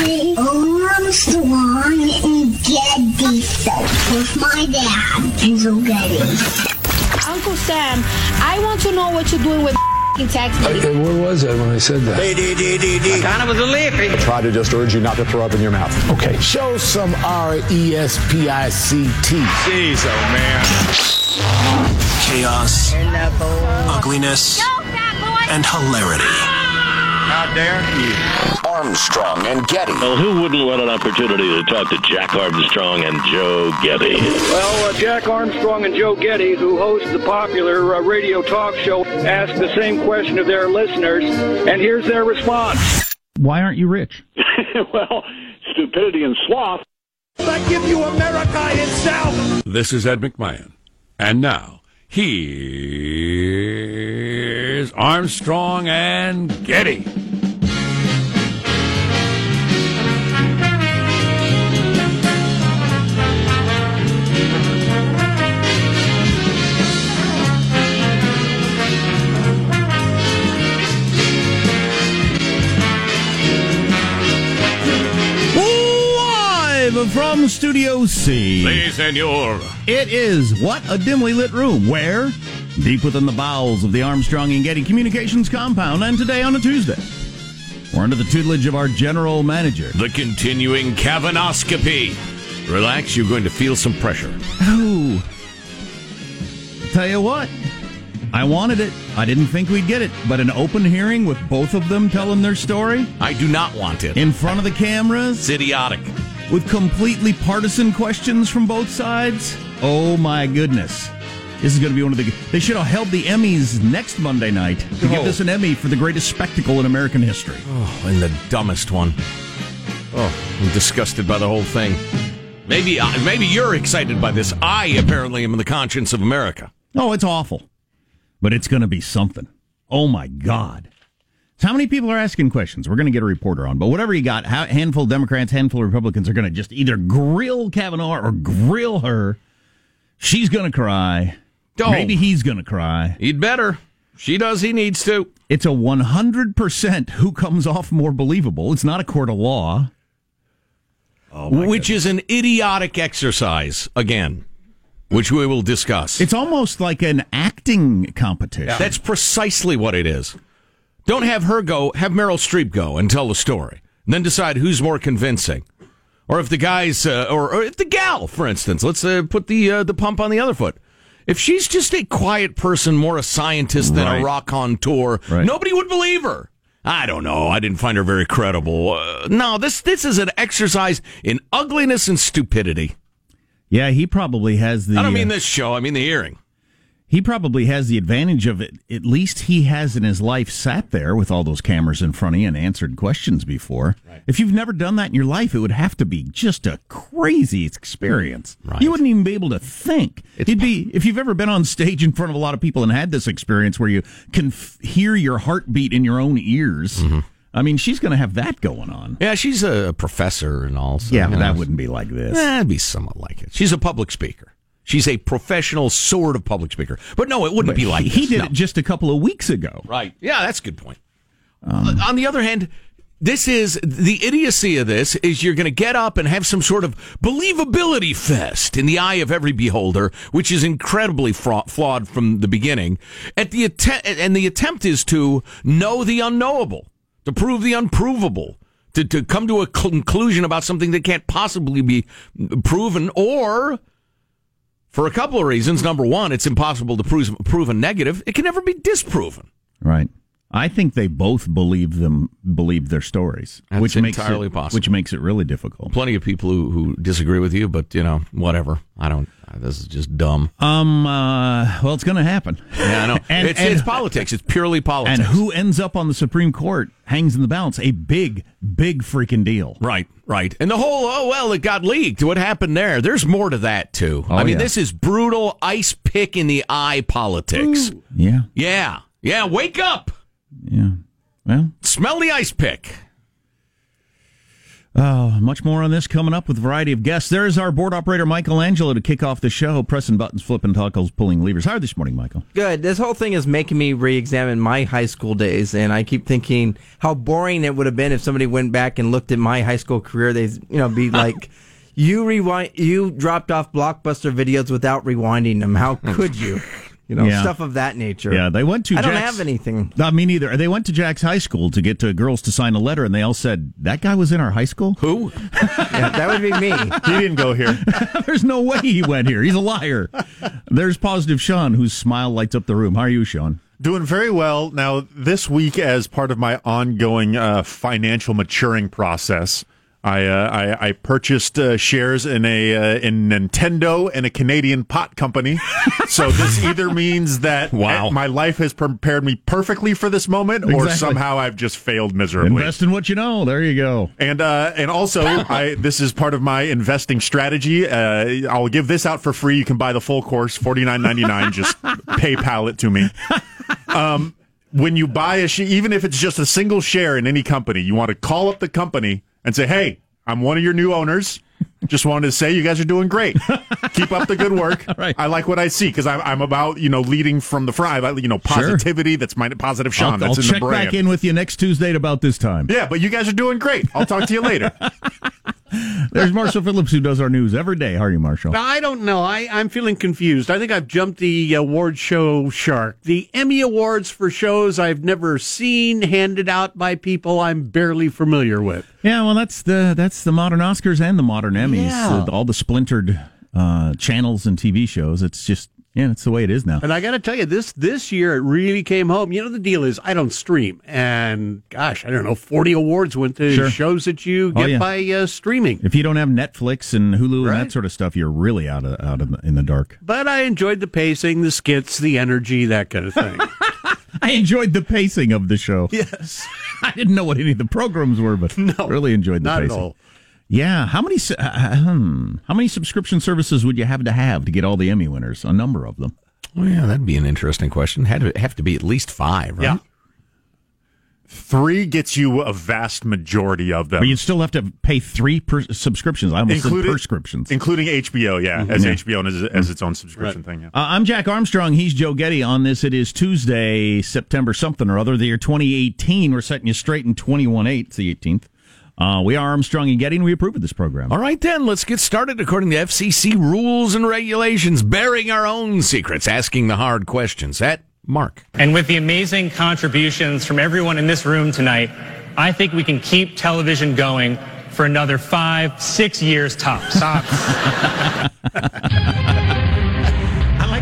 The Armstrong and Getty Show with my dad, Hazel Getty. Uncle Sam, I want to know what you're doing with text me. Hey, where was I when I said that? Kind of was a lippy. Try to just urge you not to throw up in your mouth. Okay, show some R E S P I C T. Jeez, oh man. chaos, ugliness, and hilarity. How dare you? Armstrong and Getty. Well, who wouldn't want an opportunity to talk to Jack Armstrong and Joe Getty? Well, uh, Jack Armstrong and Joe Getty, who host the popular uh, radio talk show, ask the same question of their listeners, and here's their response. Why aren't you rich? well, stupidity and sloth. I give you America itself. This is Ed McMahon. And now, here's Armstrong and Getty. From Studio C. Si, senor. It is What a Dimly Lit Room. Where? Deep within the bowels of the Armstrong and Getty Communications compound, and today on a Tuesday. We're under the tutelage of our general manager. The continuing Kavanoscopy. Relax, you're going to feel some pressure. Oh. Tell you what, I wanted it. I didn't think we'd get it, but an open hearing with both of them telling their story I do not want it. in front of the cameras It's idiotic. With completely partisan questions from both sides. Oh my goodness. This is going to be one of the. They should have held the Emmys next Monday night to give Oh. this an Emmy for the greatest spectacle in American history. Oh, and the dumbest one. Oh, I'm disgusted by the whole thing. Maybe, uh, maybe you're excited by this. I apparently am the conscience of America. Oh, it's awful. But it's going to be something. Oh my God. How many people are asking questions? We're going to get a reporter on, but whatever you got, handful of Democrats, handful of Republicans are going to just either grill Kavanaugh or grill her. She's going to cry. Oh. Maybe he's going to cry. He'd better. She does. He needs to. It's a 100% who comes off more believable. It's not a court of law. Oh, which is an idiotic exercise again, which we will discuss. It's almost like an acting competition. That's precisely what it is. Don't have her go, have Meryl Streep go and tell the story. And then decide who's more convincing. Or if the guy's, uh, or, or if the gal, for instance, let's uh, put the uh, the pump on the other foot. If she's just a quiet person, more a scientist than Right. a rock on tour, Right. nobody would believe her. I don't know. I didn't find her very credible. Uh, no, this this is an exercise in ugliness and stupidity. Yeah, he probably has the. I don't mean uh, this show. I mean the hearing. He probably has the advantage of it. At least he has in his life sat there with all those cameras in front of you and answered questions before. If you've never done that in your life, it would have to be just a crazy experience. Right. You wouldn't even be able to think. It'd be if you've ever been on stage in front of a lot of people and had this experience where you can f- hear your heartbeat in your own ears. Mm-hmm. I mean, she's going to have that going on. Yeah, she's a professor and all. so, Yeah, but know, that wouldn't be like this. Eh, it'd be somewhat like it. She's a public speaker. She's a professional sort of public speaker. But no, it wouldn't be like he this, did no. it just a couple of weeks ago. Right. Yeah, that's a good point. Um, Uh, on the other hand, this is the idiocy of this is you're going to get up and have some sort of believability fest in the eye of every beholder, which is incredibly fra- flawed from the beginning. At the att- and the attempt is to know the unknowable, to prove the unprovable. To, to come to a conclusion about something that can't possibly be proven, or for a couple of reasons. Number one, it's impossible to prove, prove a negative. It can never be disproven. Right. I think they both believe them believe their stories, That's which makes entirely it, possible. Which makes it really difficult. plenty of people who, who disagree with you, but you know, whatever. I don't. This is just dumb. Um. Uh, well, it's going to happen. Yeah, I know. And- it's, and- it's politics. It's purely politics. And who ends up on the Supreme Court hangs in the balance. A big, big freaking deal. Right, right. And the whole oh well, it got leaked. What happened there? There's more to that too. Oh, I mean, yeah. this is brutal ice pick in the eye politics. Yeah. Yeah, yeah. Wake up. Yeah. Well, Smell the ice pick. Oh, much more on this coming up with a variety of guests. There's our board operator, Michael Angelo, to kick off the show. Pressing buttons, flipping toggles, pulling levers. How are you this morning, Michael? Good. This whole thing is making me re-examine my high school days, and I keep thinking how boring it would have been if somebody went back and looked at my high school career. They, you know, be like, "You rewind, you dropped off blockbuster videos without rewinding them. How could you?" You know, Yeah. stuff of that nature. Yeah, they went to. I don't Jack's- have anything. Not me neither. They went to Jack's high school to get uh, girls to sign a letter, and they all said that guy was in our high school. Who? Yeah, that would be me. He didn't go here. There's no way he went here. He's a liar. There's positive Sean, whose smile lights up the room. How are you, Sean? Doing very well. Now, this week, as part of my ongoing uh, financial maturing process, I uh, I, I purchased uh, shares in a uh, in Nintendo and a Canadian pot company. so this either means that Wow. my life has prepared me perfectly for this moment, or somehow I've just failed miserably. Invest in what you know. There you go. And uh, and also, I this is part of my investing strategy. Uh, I'll give this out for free. You can buy the full course, forty nine ninety nine. Just PayPal it to me. Um, when you buy a sh- even if it's just a single share in any company, you want to call up the company and say, "Hey, I'm one of your new owners. Just wanted to say you guys are doing great. Keep up the good work. Right. I like what I see because I'm, I'm about you know leading from the front. I You know, positivity. That's my positive Sean. I'll, that's I'll in check the brand. back in with you next Tuesday at about this time. Yeah, but you guys are doing great. I'll talk to you later. There's Marshall Phillips, who does our news every day. How are you, Marshall? I don't know. I, I'm feeling confused. I think I've jumped the award show shark. The Emmy Awards for shows I've never seen handed out by people I'm barely familiar with. Yeah, well, that's the that's the modern Oscars and the modern Emmys. Yeah. All the splintered uh, channels and TV shows. It's just yeah, it's the way it is now. And I got to tell you, this this year it really came home. You know, the deal is I don't stream, and gosh, I don't know, forty awards went to Sure. shows that you Oh, get yeah. by uh, streaming. If you don't have Netflix and Hulu and that sort of stuff, you're really out of out of the, in the dark. But I enjoyed the pacing, the skits, the energy, that kind of thing. I enjoyed the pacing of the show. yes, I didn't know what any of the programs were, but really enjoyed the not at pacing. all. Yeah, how many uh, hmm, how many subscription services would you have to have to get all the Emmy winners? A number of them. Well, yeah, that'd be an interesting question. Had to have to be at least five, right? Yeah. Three gets you a vast majority of them. But you'd still have to pay three per- subscriptions. I almost Included- said prescriptions. including HBO, yeah, as Yeah. HBO as, as its own subscription thing. Yeah. Uh, I'm Jack Armstrong. He's Joe Getty. On this, it is Tuesday, September something or other, the year 2018. We're setting you straight in 21-8. It's the 18th. Uh, we are Armstrong and Getty, and we approve of this program. All right, then, let's get started according to FCC rules and regulations, bearing our own secrets, asking the hard questions. At Mark. And with the amazing contributions from everyone in this room tonight, I think we can keep television going for another five, six years tops. I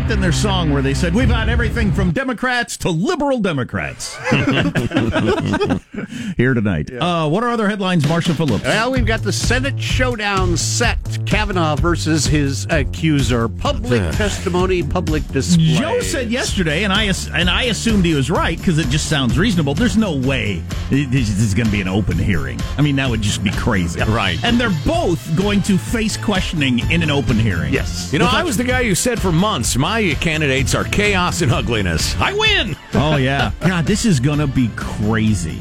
liked in their song where they said, We've had everything from Democrats to liberal Democrats here tonight. Uh, what are other headlines, Marshall Phillips? Well, we've got the Senate showdown set. Kavanaugh versus his accuser. Public testimony, public display. Joe said yesterday, and I and I assumed he was right because it just sounds reasonable. There's no way this is going to be an open hearing. I mean, that would just be crazy, Right. And they're both going to face questioning in an open hearing. Yes. You know, I was the guy who said for months, my candidates are chaos and ugliness. I win. Oh yeah. God, this is going to be crazy.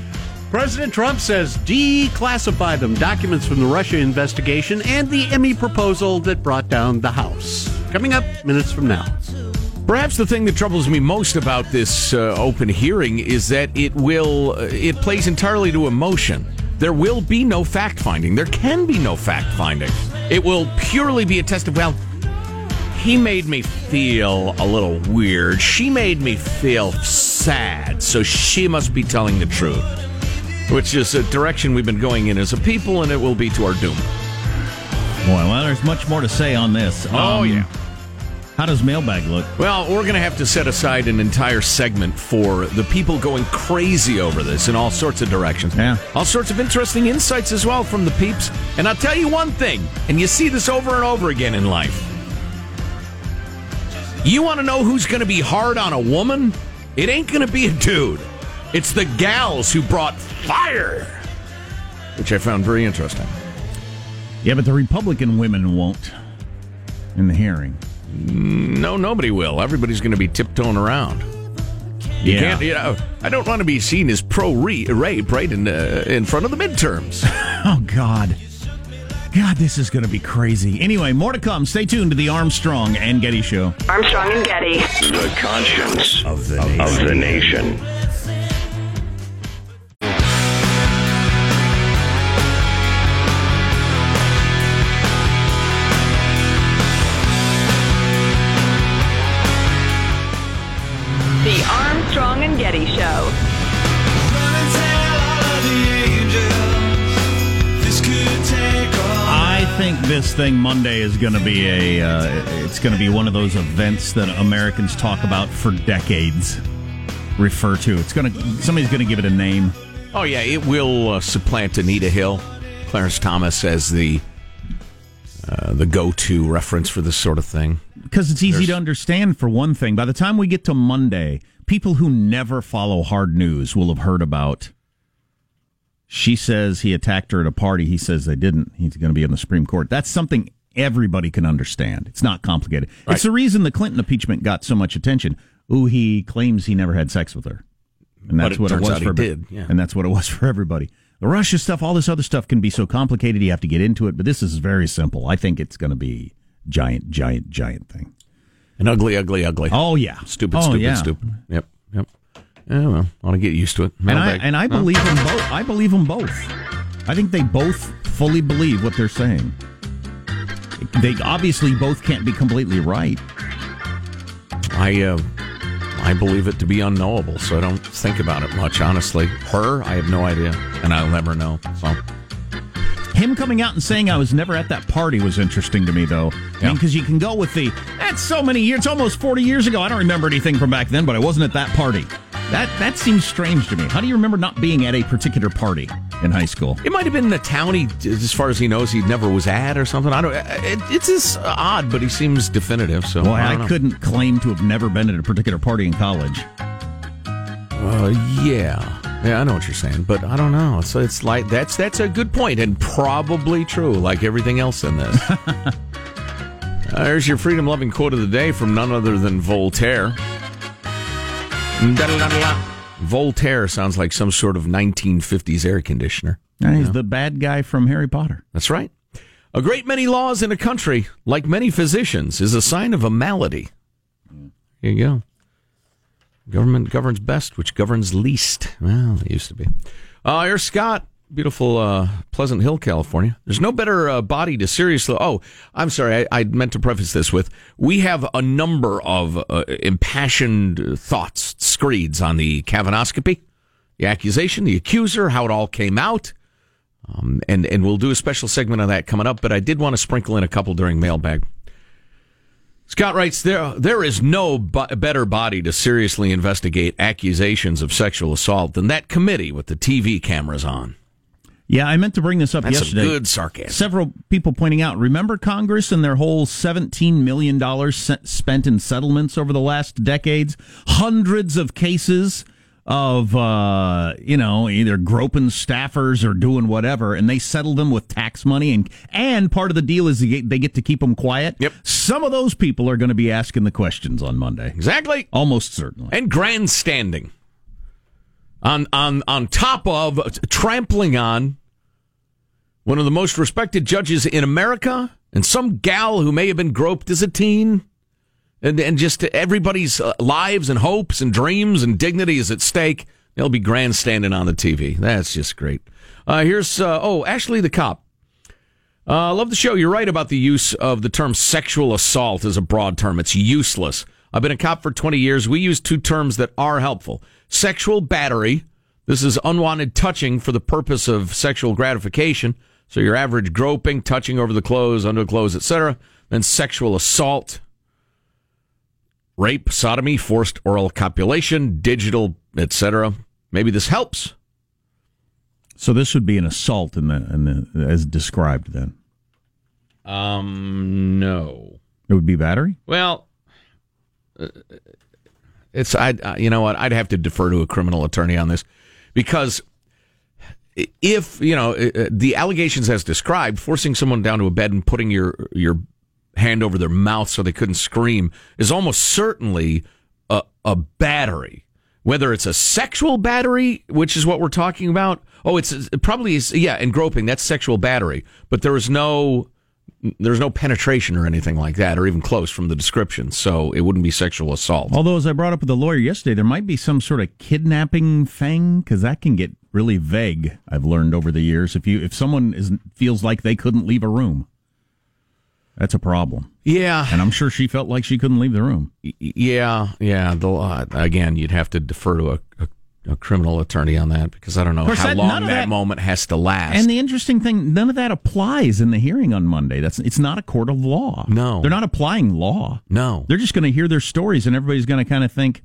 President Trump says declassify them documents from the Russia investigation and the Emmy proposal that brought down the House. Coming up minutes from now. Perhaps the thing that troubles me most about this uh, open hearing is that it will uh, it plays entirely to emotion. There will be no fact finding. There can be no fact finding. It will purely be a test of well. He made me feel a little weird. She made me feel sad, so she must be telling the truth. Which is a direction we've been going in as a people, and it will be to our doom. Boy, well, there's much more to say on this. Oh, um, yeah. How does mailbag look? Well, we're going to have to set aside an entire segment for the people going crazy over this in all sorts of directions. Yeah. All sorts of interesting insights as well from the peeps. And I'll tell you one thing, and you see this over and over again in life. You want to know who's going to be hard on a woman? It ain't going to be a dude. It's the gals who brought fire, which I found very interesting. Yeah, but the Republican women won't in the hearing. No, nobody will. Everybody's going to be tiptoeing around. You Yeah. can't, you know, I don't want to be seen as pro rape right in uh, in front of the midterms. Oh, God. God, this is going to be crazy. Anyway, more to come. Stay tuned to the Armstrong and Getty Show. Armstrong and Getty. The conscience of the nation. Of the nation. Thing Monday is going to be a. Uh, it's going to be one of those events that Americans talk about for decades. Refer to. It's going to. Somebody's going to give it a name. oh yeah, it will uh, supplant Anita Hill, Clarence Thomas as the uh, the go to reference for this sort of thing. Because it's easy There's- to understand, for one thing. By the time we get to Monday, people who never follow hard news will have heard about. She says he attacked her at a party. He says they didn't. He's going to be in the Supreme Court. That's something everybody can understand. It's not complicated. It's the reason the Clinton impeachment got so much attention. Ooh, he claims he never had sex with her. And that's what it was for did, yeah. And that's what it was for everybody. The Russia stuff, all this other stuff can be so complicated. You have to get into it. But this is very simple. I think it's going to be giant, giant, giant thing. An ugly, ugly, ugly. Oh yeah, Stupid, Oh, stupid, yeah. stupid. Yep. Yeah, well, I want to get used to it. And I and I Huh? believe them both. I believe them both. I think they both fully believe what they're saying. They obviously both can't be completely right. I uh, I believe it to be unknowable, so I don't think about it much. Honestly, her, I have no idea, and I'll never know. So Him coming out and saying I was never at that party was interesting to me, though. I mean, because you can go with the that's so many years, it's almost forty years ago. I don't remember anything from back then, but I wasn't at that party. That that seems strange to me. How do you remember not being at a particular party in high school? it might have been the town he, as far as he knows, he never was at or something. I don't. It, it's just odd, but he seems definitive. So Boy, I, I, couldn't claim to have never been at a particular party in college. Uh, yeah, yeah, I know what you're saying, but I don't know. So it's like that's that's a good point and probably true, like everything else in this. uh, there's your freedom loving quote of the day from none other than Voltaire. Da-da-da-da-da. Voltaire sounds like some sort of 1950s air conditioner. Yeah, he's the bad guy from Harry Potter. That's right. A great many laws in a country, like many physicians, is a sign of a malady. Here you go. Government governs best, which governs least. Well, it used to be. Uh, here's Scott, beautiful uh, Pleasant Hill, California. There's no better uh, body to seriously. Oh, I'm sorry. I, I meant to preface this with we have a number of uh, impassioned thoughts, screeds on the Kavanoscopy, the accusation, the accuser, how it all came out. Um, and, and we'll do a special segment on that coming up, but I did want to sprinkle in a couple during mailbag. Scott writes there there is no bo- better body to seriously investigate accusations of sexual assault than that committee with the TV cameras on. Yeah, I meant to bring this up That's some yesterday. good sarcasm. Several people pointing out. Remember Congress and their whole seventeen million dollars spent in settlements over the last decades. Hundreds of cases of uh, you know either groping staffers or doing whatever, and they settle them with tax money. and And part of the deal is they get, they get to keep them quiet. Yep. Some of those people are going to be asking the questions on Monday. Exactly. Almost certainly. And grandstanding. On on on top of trampling on one of the most respected judges in America and some gal who may have been groped as a teen. And, and just everybody's uh, lives and hopes and dreams and dignity is at stake. They'll be grandstanding on the TV. That's just great. Uh, here's, uh, oh, Ashley the cop. Uh, love the show. You're right about the use of the term sexual assault as a broad term. It's useless. I've been a cop for 20 years. We use two terms that are helpful. Sexual battery. This is unwanted touching for the purpose of sexual gratification. So your average groping, touching over the clothes, under the clothes, etc. Then sexual assault, rape, sodomy, forced oral copulation, digital, etc. Maybe this helps. So this would be an assault in the, in the as described. Then Um, no. it would be battery. Well, it's I. uh, You know what? I'd have to defer to a criminal attorney on this because if you know uh, the allegations as described, forcing someone down to a bed and putting your your hand over their mouth so they couldn't scream is almost certainly a, a battery. whether it's a sexual battery, which is what we're talking about. Oh, it's it probably is. Yeah, and groping that's sexual battery, but there is no there's no penetration or anything like that, or even close from the description. So it wouldn't be sexual assault. Although, as I brought up with the lawyer yesterday, there might be some sort of kidnapping thing because that can get really vague. I've learned over the years if you if someone is feels like they couldn't leave a room, that's a problem. Yeah, and I'm sure she felt like she couldn't leave the room. Yeah, yeah. The, uh, again, you'd have to defer to a, a, a criminal attorney on that because I don't know how that- long that, that- moment has to last. And the interesting thing, none of that applies in the hearing on Monday. That's it's not a court of law. No, they're not applying law. No, they're just going to hear their stories, and everybody's going to kind of think,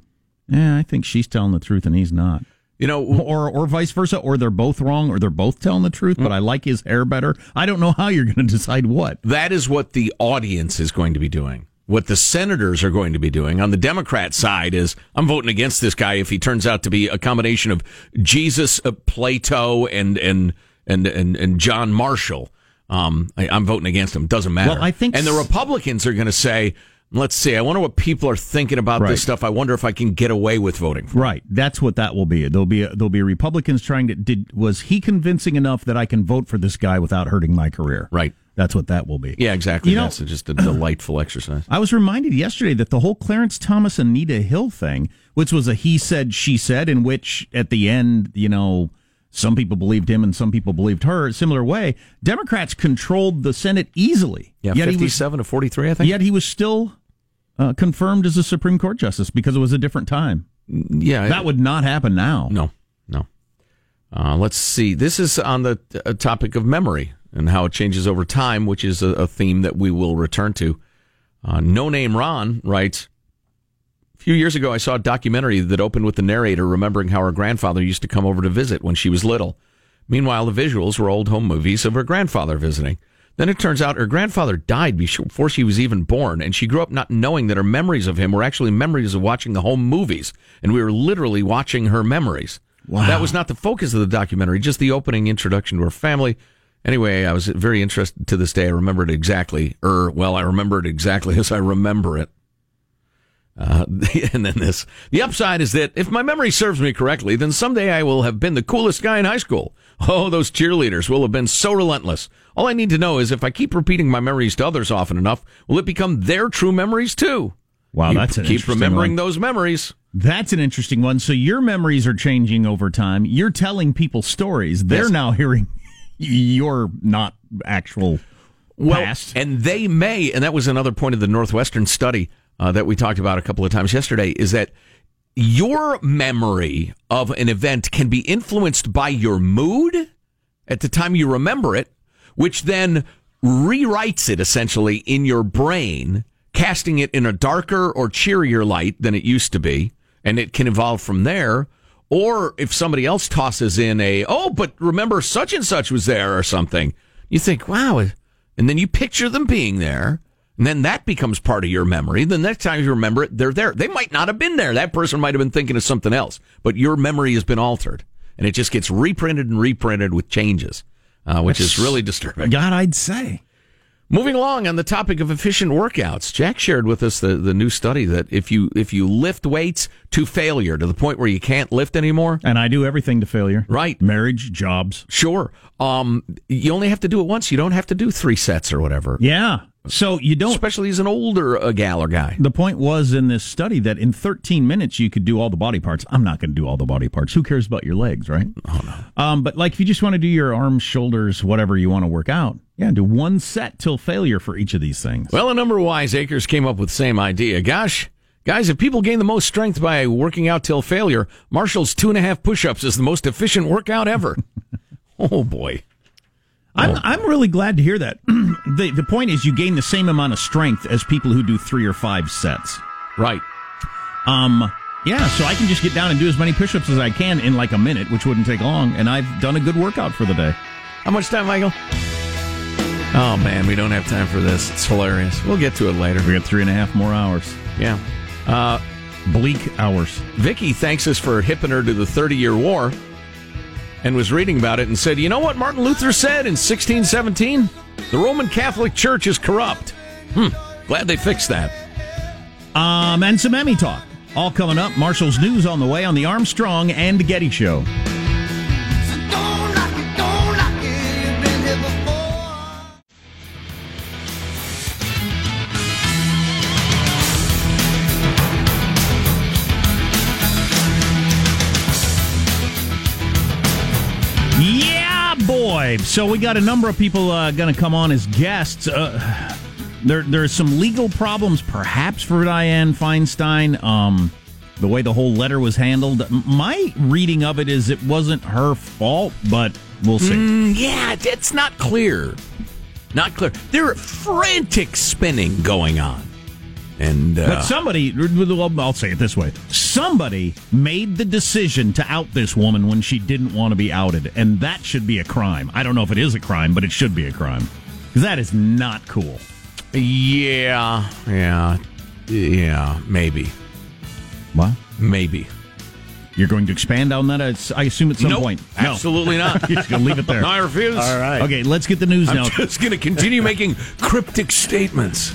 "Yeah, I think she's telling the truth, and he's not." You know, or or vice versa, or they're both wrong, or they're both telling the truth. Mm. But I like his hair better. I don't know how you're going to decide what. That is what the audience is going to be doing. What the senators are going to be doing on the Democrat side is I'm voting against this guy if he turns out to be a combination of Jesus, uh, Plato, and and and and, and John Marshall. Um, I, I'm voting against him. Doesn't matter. Well, I think and the Republicans are going to say, "Let's see. I wonder what people are thinking about Right. this stuff. I wonder if I can get away with voting." For Right, that's what that will be. There'll be there'll be Republicans trying to. Did was he convincing enough that I can vote for this guy without hurting my career? Right. That's what that will be. Yeah, exactly. You know- That's just a delightful exercise. I was reminded yesterday that the whole Clarence Thomas and Anita Hill thing, which was a he said she said, in which at the end, you know, some people believed him and some people believed her. Similar way, Democrats controlled the Senate easily. Yeah, Yet he was- fifty-seven to forty-three. I think. Yet he was still uh, confirmed as a Supreme Court justice because it was a different time. Yeah, that would not happen now. No, no. Uh, let's see. This is on the uh, topic of memory and how it changes over time, which is a, a theme that we will return to. Uh, no Name Ron writes A few years ago, I saw a documentary that opened with the narrator remembering how her grandfather used to come over to visit when she was little. Meanwhile, the visuals were old home movies of her grandfather visiting. Then it turns out her grandfather died before she was even born, and she grew up not knowing that her memories of him were actually memories of watching the home movies, and we were literally watching her memories. Wow. That was not the focus of the documentary, just the opening introduction to her family. Anyway, I was very interested to this day. I remember it exactly, or well, I remember it exactly as I remember it. Uh, and then this. The upside is that if my memory serves me correctly, then someday I will have been the coolest guy in high school. Oh, those cheerleaders will have been so relentless. All I need to know is if I keep repeating my memories to others often enough, will it become their true memories too? Wow, You that's an keep remembering one. those memories. That's an interesting one. So your memories are changing over time. You're telling people stories. They're Yes. now hearing your not actual well, past. And they may, and that was another point of the Northwestern study uh, that we talked about a couple of times yesterday, is that your memory of an event can be influenced by your mood at the time you remember it, which then rewrites it essentially in your brain, casting it in a darker or cheerier light than it used to be. And it can evolve from there. Or if somebody else tosses in a, oh, but remember such and such was there or something, you think, wow. And then you picture them being there. And then that becomes part of your memory. The next time you remember it, they're there. They might not have been there. That person might have been thinking of something else, but your memory has been altered. And it just gets reprinted and reprinted with changes, uh, which is really disturbing. God, I'd say. Moving along on the topic of efficient workouts, Jack shared with us the, the new study that if you if you lift weights to failure to the point where you can't lift anymore, And I do everything to failure. Right. Marriage, jobs. sure, um, you only have to do it once. You don't have to do three sets or whatever. Yeah. So you don't. Especially as an older uh, gal or guy. The point was in this study that in 13 minutes you could do all the body parts. I'm not going to do all the body parts. Who cares about your legs, right? Oh no. Um, but like if you just want to do your arms, shoulders, whatever you want to work out, yeah, do one set till failure for each of these things. Well, a number of wiseacres came up with the same idea. Gosh, guys, if people gain the most strength by working out till failure, Marshall's two and a half push-ups is the most efficient workout ever. oh boy. I'm I'm really glad to hear that. the the point is you gain the same amount of strength as people who do three or five sets. Right. Um. Yeah, so I can just get down and do as many push-ups as I can in like a minute, which wouldn't take long, and I've done a good workout for the day. How much time, Michael? Oh man, we don't have time for this. It's hilarious. We'll get to it later. We got three and a half more hours. Yeah. Uh, Bleak hours. Vicky thanks us for hipping her to the Thirty Year War and was reading about it and said, You know what Martin Luther said in 1617? The Roman Catholic Church is corrupt. Hmm. Glad they fixed that. Um, and some Emmy talk. All coming up. Marshall's news on the way on the Armstrong and Getty Show. Yeah, boy. So we got a number of people uh, going to come on as guests. Uh, there, there's some legal problems, perhaps for Diane Feinstein. Um, the way the whole letter was handled. My reading of it is it wasn't her fault, but we'll see. Mm, yeah, it's not clear. Not clear. There are frantic spinning going on. And uh, But somebody, I'll say it this way: somebody made the decision to out this woman when she didn't want to be outed, and that should be a crime. I don't know if it is a crime, but it should be a crime because that is not cool. yeah, yeah, yeah, maybe. What? Maybe. You're going to expand on that, I assume, at some Nope, point. absolutely not. You're just going to leave it there. No, I refuse. All right. Okay, let's get the news I'm now. just going to continue making cryptic statements.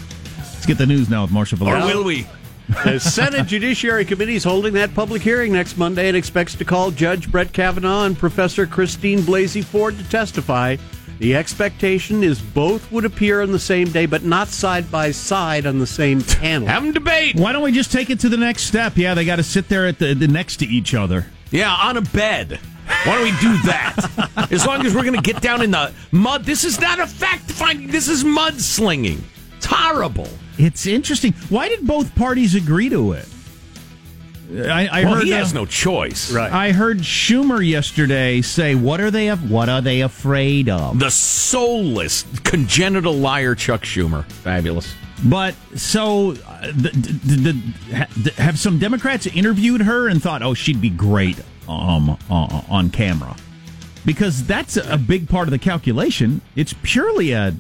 Get the news now with Marshall Or will we? The Senate Judiciary Committee is holding that public hearing next Monday and expects to call Judge Brett Kavanaugh and Professor Christine Blasey Ford to testify. The expectation is both would appear on the same day, but not side by side on the same panel. Have them debate. Why don't we just take it to the next step? Yeah, they got to sit there at the, the next to each other. Yeah, on a bed. Why don't we do that? as long as we're going to get down in the mud. This is not a fact finding. This is mudslinging. It's horrible. It's interesting. Why did both parties agree to it? I, I well, heard he uh, has no choice. Right. I heard Schumer yesterday say, "What are they? Af- what are they afraid of?" The soulless, congenital liar, Chuck Schumer. Fabulous. But so, uh, the, the, the, the- have some Democrats interviewed her and thought, "Oh, she'd be great um, uh, on camera," because that's a big part of the calculation. It's purely a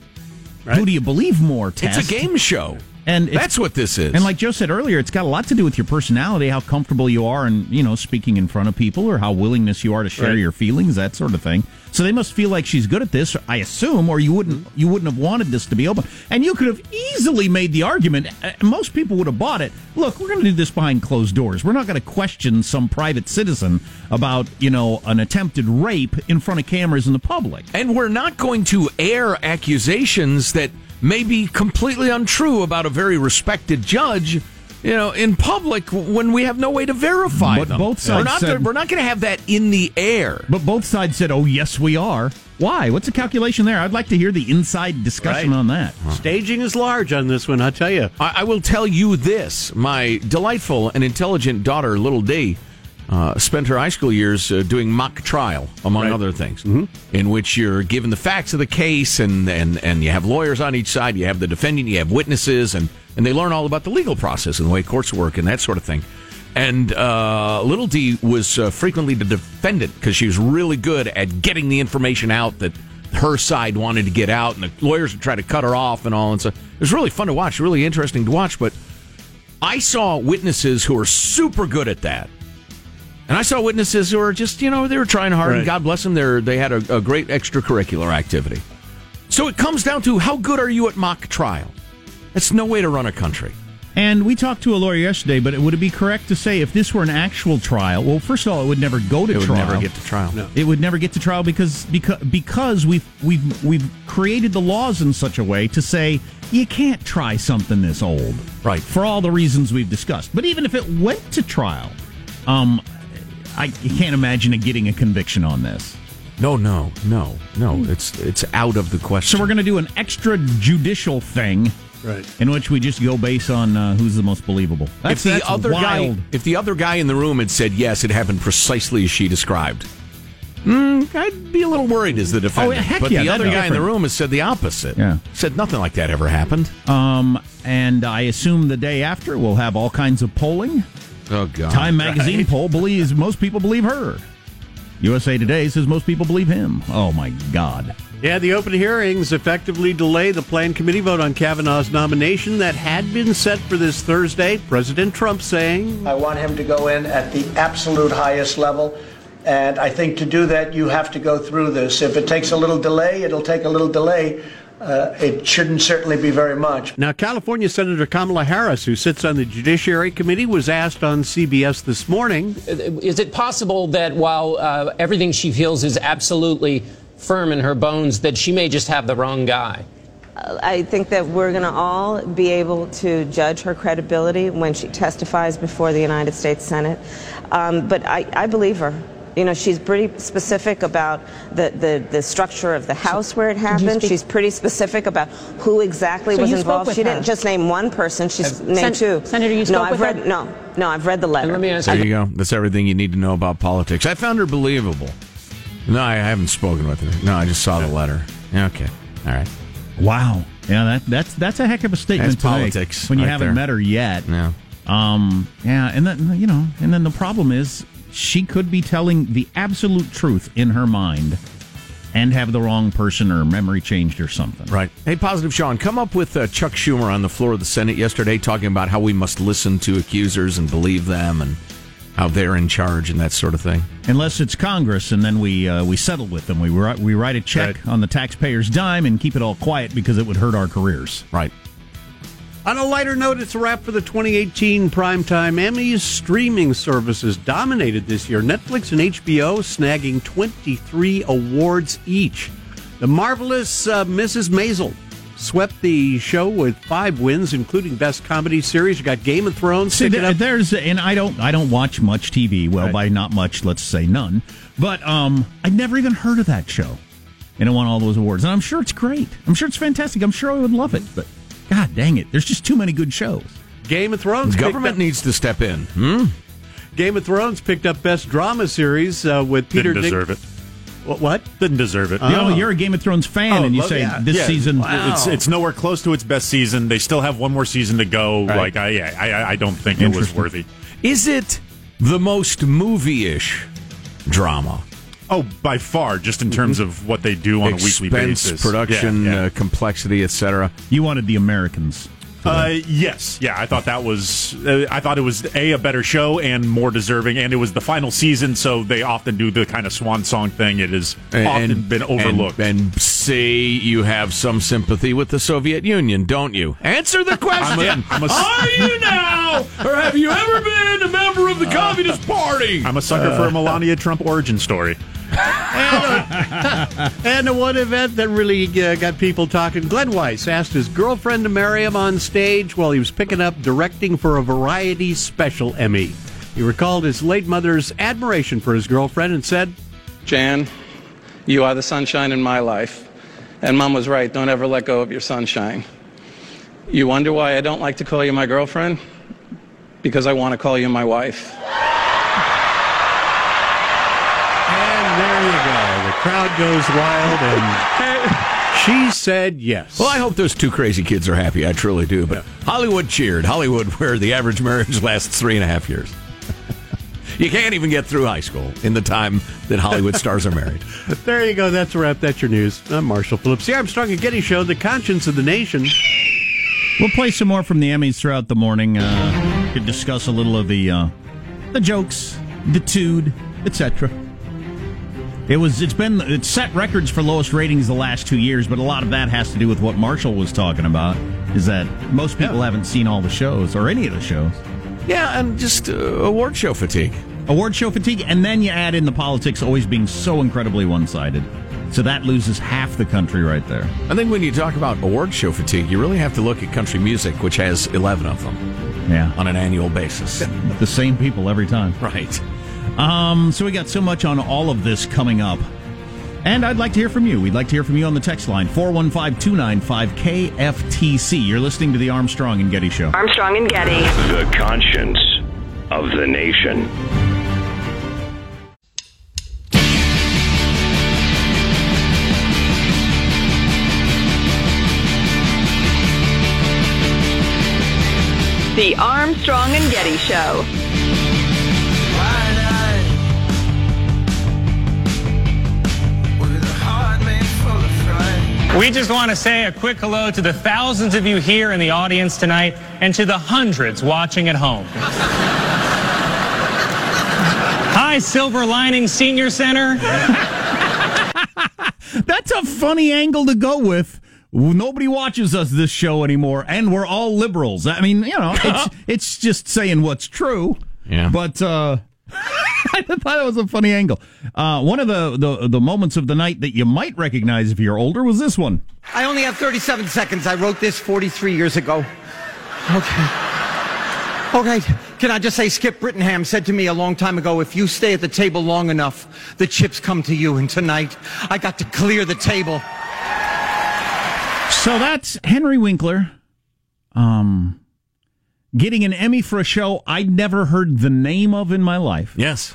who do you believe more test. It's a game show. And That's what this is. And like Joe said earlier, it's got a lot to do with your personality, how comfortable you are, and you know, speaking in front of people, or how willingness you are to share Right. your feelings, that sort of thing. So they must feel like she's good at this, I assume, or you wouldn't you wouldn't have wanted this to be open. And you could have easily made the argument. uh, Most people would have bought it. Look, we're going to do this behind closed doors. We're not going to question some private citizen about you know an attempted rape in front of cameras in the public. And we're not going to air accusations that may be completely untrue about a very respected judge, you know, in public when we have no way to verify But them. both sides we're not, said- we're not going to have that in the air. But both sides said, "Oh, yes, we are." Why? What's the calculation there? I'd like to hear the inside discussion Right. on that. Staging is large on this one, I tell you. I, I will tell you this: my delightful and intelligent daughter, Little D, uh, spent her high school years uh, doing mock trial, among Right. other things, in which you're given the facts of the case, and, and and you have lawyers on each side, you have the defendant, you have witnesses, and and they learn all about the legal process and the way courts work and that sort of thing. And uh, Little D was uh, frequently the defendant because she was really good at getting the information out that her side wanted to get out, and the lawyers would try to cut her off and all. And so it was really fun to watch, really interesting to watch. But I saw witnesses who were super good at that. And I saw witnesses who were just, you know, they were trying hard, and God bless them, they're, they had a, a great extracurricular activity. So it comes down to how good are you at mock trial? That's no way to run a country. And we talked to a lawyer yesterday, but would it be correct to say if this were an actual trial? Well, first of all, it would never go to trial. It would trial. never get to trial. It would never get to trial because because because we've we've we've created the laws in such a way to say you can't try something this old, right? For all the reasons we've discussed. But even if it went to trial, um, I can't imagine it getting a conviction on this. No, no, no, no. It's it's out of the question. So we're going to do an extrajudicial thing, right? In which we just go based on uh, who's the most believable. That's, if the that's other wild. guy, if the other guy in the room had said yes, it happened precisely as she described, mm, I'd be a little worried as the defendant. Oh, heck but yeah, the other be guy in the room has said the opposite. Yeah. said nothing like that ever happened. Um, and I assume the day after we'll have all kinds of polling. Oh God! Time magazine poll believes most people believe her. USA Today says most people believe him. Oh my God! Yeah, the open hearings effectively delay the planned committee vote on Kavanaugh's nomination that had been set for this Thursday. President Trump saying, I want him to go in at the absolute highest level. And I think to do that, you have to go through this. If it takes a little delay, it'll take a little delay. Uh, it shouldn't certainly be very much. Now, California Senator Kamala Harris, who sits on the Judiciary Committee, was asked on CBS this morning Is it possible that while uh, everything she feels is absolutely firm in her bones, that she may just have the wrong guy? I think that we're going to all be able to judge her credibility when she testifies before the United States Senate. Um, but I, I believe her. You know, she's pretty specific about the, the, the structure of the house where it happened. She's pretty specific about who exactly So was involved. She her? didn't just name one person. She's Have- named Sen- two. Senator, you no, spoke I've with read, her? No, no, I've read the letter. let me ask There you. you go. That's everything you need to know about politics. I found her believable. No, I haven't spoken with her. No, I just saw the letter. Okay. All right. Wow. Yeah, that that's that's a heck of a statement That's to make politics when you right haven't there. met her yet. Yeah. Um. Yeah, and then you know, and then the problem is she could be telling the absolute truth in her mind, and have the wrong person or memory changed or something. Right. Hey, Positive Sean, come up with uh, Chuck Schumer on the floor of the Senate yesterday talking about how we must listen to accusers and believe them and how they're in charge and that sort of thing. Unless it's Congress, and then we uh, we settle with them. We write we write a check on the taxpayer's dime and keep it all quiet because it would hurt our careers. Right. On a lighter note, it's a wrap for the 2018 Primetime Emmys. Streaming services dominated this year. Netflix and HBO snagging 23 awards each. The marvelous uh, Mrs. Maisel swept the show with five wins, including Best Comedy Series. You got Game of Thrones See, there- up. there's and I don't I don't watch much TV. Well, Right. by not much, let's say none. But um, I'd never even heard of that show, and it won all those awards. And I'm sure it's great. I'm sure it's fantastic. I'm sure I would love it. But God dang it, there's just too many good shows. Game of Thrones. picked Government up- needs to step in. Hmm? Game of Thrones picked up Best Drama Series uh, with Peter. Didn't Dick- deserve it. What? what? Didn't deserve it. You know, you're a Game of Thrones fan, Oh, and you say yeah, this yeah. season. It's it's nowhere close to its best season. They still have one more season to go. Like I, yeah, I, I don't think it was worthy. Is it the most movie-ish drama? Oh, by far, just in terms of what they do on a weekly basis, production, Yeah, yeah. Uh, complexity, etc. You wanted the Americans. Uh, yes, yeah, I thought that was. Uh, I thought it was a a better show and more deserving, and it was the final season, so they often do the kind of swan song thing. It has often been overlooked. And, and say you have some sympathy with the Soviet Union, don't you? Answer the question. I'm a- I'm a- Are you now, or have you ever been a member of the Communist Party? I'm a sucker for a Melania Trump origin story. And the one event that really uh, got people talking, Glenn Weiss asked his girlfriend to marry him on stage while he was picking up directing for a variety special Emmy. He recalled his late mother's admiration for his girlfriend and said, Jan, you are the sunshine in my life. And mom was right, don't ever let go of your sunshine. You wonder why I don't like to call you my girlfriend? Because I want to call you my wife. and there you go. The crowd goes wild, and she said yes. Well, I hope those two crazy kids are happy. I truly do. But Hollywood cheered. Hollywood, where the average marriage lasts three and a half years. you can't even get through high school in the time that Hollywood stars are married. There you go. That's a wrap. That's your news. I'm Marshall Phillips. The Armstrong and Getty Show, the conscience of the nation. We'll play some more from the Emmys throughout the morning. Uh, could discuss a little of the uh, the jokes, the tude, etc. It was. It's been. It's set records for lowest ratings the last two years, but a lot of that has to do with what Marshall was talking about. Is that most people haven't seen all the shows or any of the shows. Yeah, and just uh, award show fatigue. Award show fatigue, and then you add in the politics always being so incredibly one sided. So that loses half the country right there. I think when you talk about award show fatigue, you really have to look at country music, which has 11 of them Yeah. on an annual basis. the same people every time. right. Um, so we got so much on all of this coming up. And I'd like to hear from you. We'd like to hear from you on the text line 415 295 KFTC. You're listening to the Armstrong and Getty Show. Armstrong and Getty. The conscience of the nation. The Armstrong and Getty Show. We just want to say a quick hello to the thousands of you here in the audience tonight and to the hundreds watching at home. Hi, Silver Lining Senior Center. That's a funny angle to go with nobody watches us this show anymore, and we're all liberals. I mean, you know, it's it's just saying what's true. Yeah. But uh, I thought that was a funny angle. Uh, one of the, the the moments of the night that you might recognize if you're older was this one. I only have 37 seconds. I wrote this 43 years ago. Okay. Okay. Can I just say, Skip Brittenham said to me a long time ago, if you stay at the table long enough, the chips come to you. And tonight, I got to clear the table. So that's Henry Winkler, um, getting an Emmy for a show I'd never heard the name of in my life. Yes.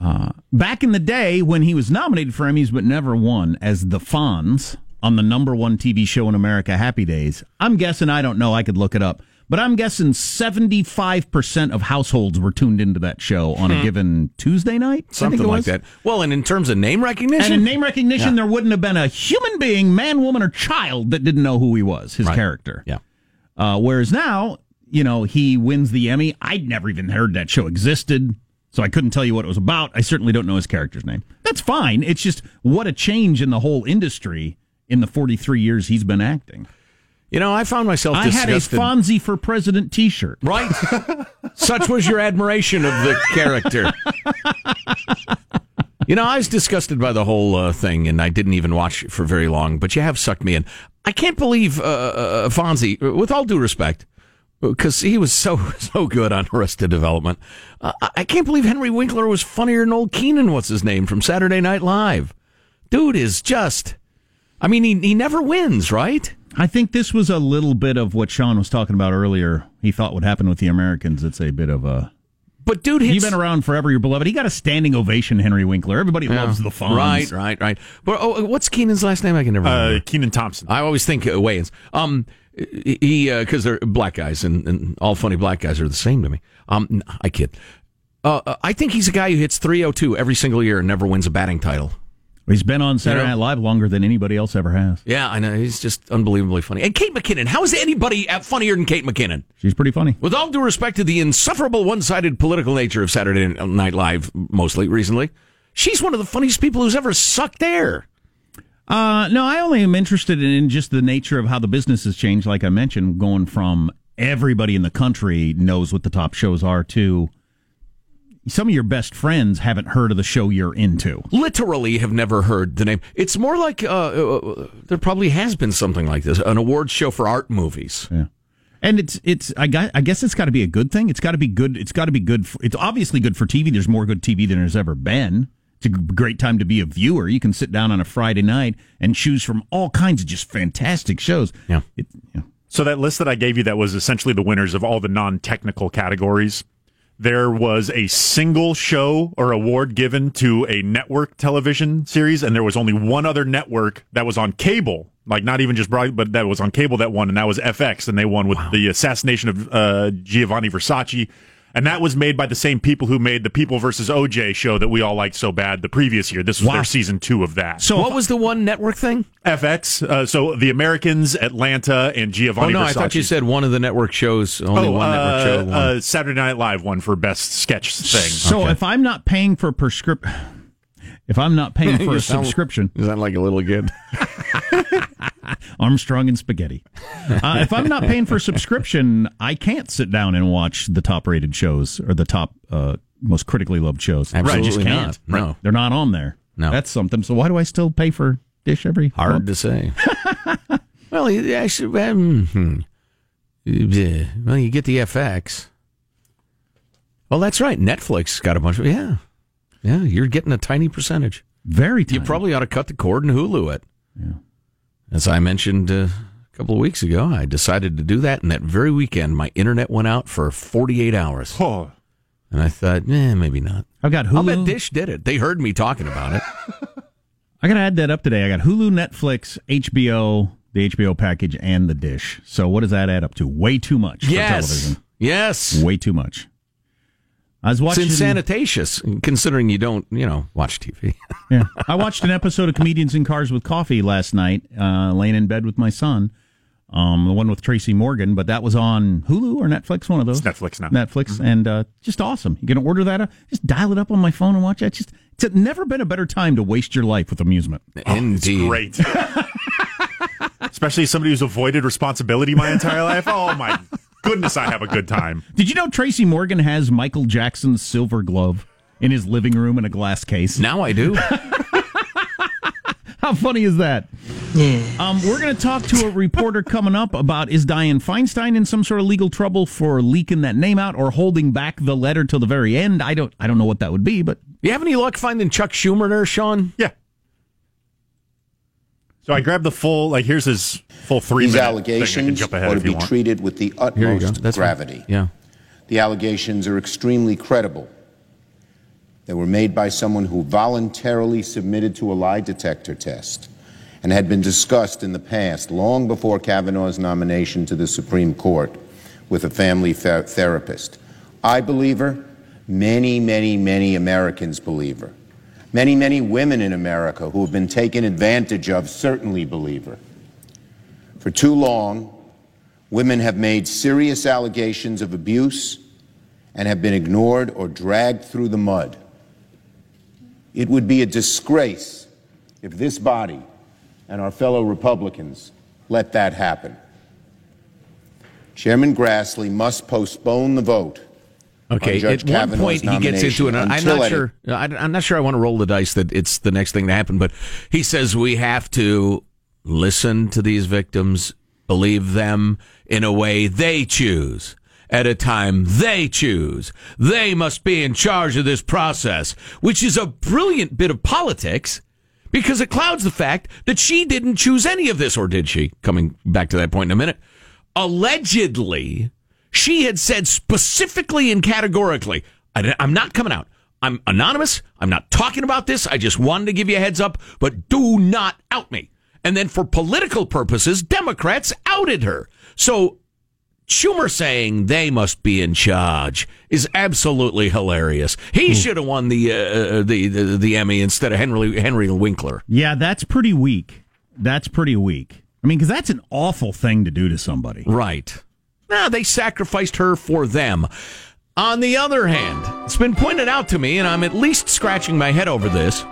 Uh, back in the day when he was nominated for Emmys but never won as the Fonz on the number one TV show in America, Happy Days. I'm guessing, I don't know, I could look it up, but I'm guessing 75% of households were tuned into that show on a Hmm. given Tuesday night. Something like that. Well, and in terms of name recognition, And in name recognition, Yeah. there wouldn't have been a human being, man, woman, or child that didn't know who he was, his Right. character. Yeah. Uh, whereas now, you know, he wins the Emmy. I'd never even heard that show existed, so I couldn't tell you what it was about. I certainly don't know his character's name. That's fine. It's just what a change in the whole industry in the 43 years he's been acting. You know, I found myself I had a. Fonzie for President T-shirt. Right. Such was your admiration of the character. You know, I was disgusted by the whole uh, thing, and I didn't even watch it for very long. But you have sucked me in. I can't believe uh, uh, Fonzie, with all due respect, because he was so so good on Arrested Development. Uh, I- I can't believe Henry Winkler was funnier than old Kenan. What's his name from Saturday Night Live? Dude is just. I mean, he he never wins, right? I think this was a little bit of what Sean was talking about earlier. He thought would happen with the Americans. It's a bit of a. But dude, you've hits- been around forever. You're beloved. He got a standing ovation, Henry Winkler. Everybody Yeah. loves the Fonz. Right, right, right. But oh, what's Kenan's last name? I can never remember. Uh, Kenan Thompson. I always think uh, Wayans. Um, he because they're black guys, and, and all funny black guys are the same to me. Um, I kid. Uh, uh, I think he's a guy who hits 302 every single year and never wins a batting title. He's been on Saturday You know? Night Live longer than anybody else ever has. Yeah, I know. He's just unbelievably funny. And Kate McKinnon. How is anybody funnier than Kate McKinnon? She's pretty funny. With all due respect to the insufferable one-sided political nature of Saturday Night Live, mostly recently, she's one of the funniest people who's ever sucked air. Uh, no, I only am interested in just the nature of how the business has changed. Like I mentioned, going from everybody in the country knows what the top shows are to some of your best friends haven't heard of the show you're into. literally have never heard the name. It's more like uh, uh, there probably has been something like this, an awards show for art movies. Yeah. And it's it's I guess, I guess it's got to be a good thing. It's got to be good. It's got to be good. For, it's obviously good for TV. There's more good TV than there's ever been. It's a great time to be a viewer. You can sit down on a Friday night and choose from all kinds of just fantastic shows. Yeah. It, yeah. So that list that I gave you that was essentially the winners of all the non-technical categories. There was a single show or award given to a network television series, and there was only one other network that was on cable, like not even just broad, but that was on cable that won, and that was FX, and they won with the assassination of uh, Giovanni Versace, and that was made by the same people who made the People versus OJ show that we all liked so bad the previous year. This was Wow. their season two of that. So what was the one network thing? FX. Uh, so the Americans, Atlanta, and Giovanni. Oh Giovanni. no, Versace. I thought you said one of the network shows. Only oh, one network uh, show. Won. Uh, Saturday Night Live one for best sketch thing. So if I'm not paying for prescription, if I'm not paying for a sound- subscription, is that like a little kid. Armstrong and spaghetti. Uh, if I'm not paying for a subscription, I can't sit down and watch the top rated shows or the top uh, most critically loved shows. I just Absolutely can't. not. No. they're not on there. No. that's something. So why do I still pay for Dish every Hard month? to say. well, actually, um, hmm. Well, you get the FX. Well, that's right. Netflix got a bunch of yeah, yeah. You're getting a tiny percentage. Very. Tiny. You probably ought to cut the cord and Hulu it. Yeah. As I mentioned uh, a couple of weeks ago, I decided to do that, and that very weekend, my internet went out for 48 hours. Oh. And I thought, eh, maybe not. I've got Hulu. I'll bet Dish did it. They heard me talking about it. I gotta add that up today. I got Hulu, Netflix, HBO, the HBO package, and the Dish. So what does that add up to? Way too much for Yes. television. Yes. Way too much. I was watching. It's insanitatious, considering you don't, you know, watch TV. yeah, I watched an episode of Comedians in Cars with Coffee last night, uh, laying in bed with my son. Um, the one with Tracy Morgan, but that was on Hulu or Netflix, one of those. It's Netflix now. Netflix, and uh, just awesome. You can order that. Uh, just dial it up on my phone and watch it. Just it's never been a better time to waste your life with amusement. Indeed. Great. Especially somebody who's avoided responsibility my entire life. Oh my goodness, I have a good time. Did you know Tracy Morgan has Michael Jackson's silver glove in his living room in a glass case? Now I do. How funny is that? Yeah. Um, we're going to talk to a reporter coming up about is Dianne Feinstein in some sort of legal trouble for leaking that name out or holding back the letter till the very end? I don't. I don't know what that would be, but you have any luck finding Chuck Schumer there, Sean? Yeah. So I grabbed the full. Like here's his full three. These allegations thing. I can jump ahead ought to be want. treated with the Here you go. utmost That's fine. gravity. Yeah. The allegations are extremely credible. They were made by someone who voluntarily submitted to a lie detector test and had been discussed in the past, long before Kavanaugh's nomination to the Supreme Court, with a family ther- therapist. I believe her. Many, many, many Americans believe her. Many, many women in America who have been taken advantage of certainly believe her. For too long, women have made serious allegations of abuse and have been ignored or dragged through the mud. It would be a disgrace if this body and our fellow Republicans let that happen. Chairman Grassley must postpone the vote. Okay, at one point he gets into it. I'm not sure. I'm not sure. I want to roll the dice that it's the next thing to happen. But he says we have to listen to these victims, believe them in a way they choose, at a time they choose. They must be in charge of this process, which is a brilliant bit of politics because it clouds the fact that she didn't choose any of this, or did she? Coming back to that point in a minute. Allegedly, she had said specifically and categorically, I, am not coming out. I'm anonymous. I'm not talking about this. I just wanted to give you a heads up, but do not out me. And then for political purposes, Democrats outed her. So Schumer saying they must be in charge is absolutely hilarious. He should have won the, uh, the the the Emmy instead of Henry Henry Winkler. yeah, that's pretty weak. That's pretty weak. I mean, because that's an awful thing to do to somebody. Right. Now they sacrificed her for them. On the other hand, it's been pointed out to me, and I'm at least scratching my head over this.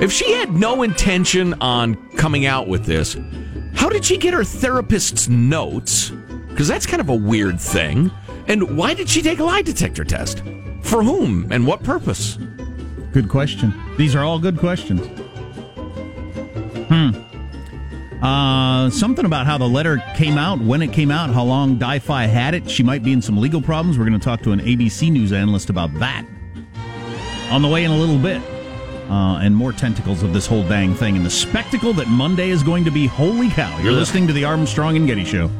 If she had no intention on coming out with this, how did she get her therapist's notes? Because that's kind of a weird thing. And why did she take a lie detector test? For whom and what purpose? Good question. These are all good questions. Hmm. Uh, something about how the letter came out, when it came out, how long Di-Fi had it. She might be in some legal problems. We're going to talk to an ABC News analyst about that on the way in a little bit. Uh, and more tentacles of this whole dang thing and the spectacle that Monday is going to be. Holy cow. You're listening to the Armstrong and Getty Show.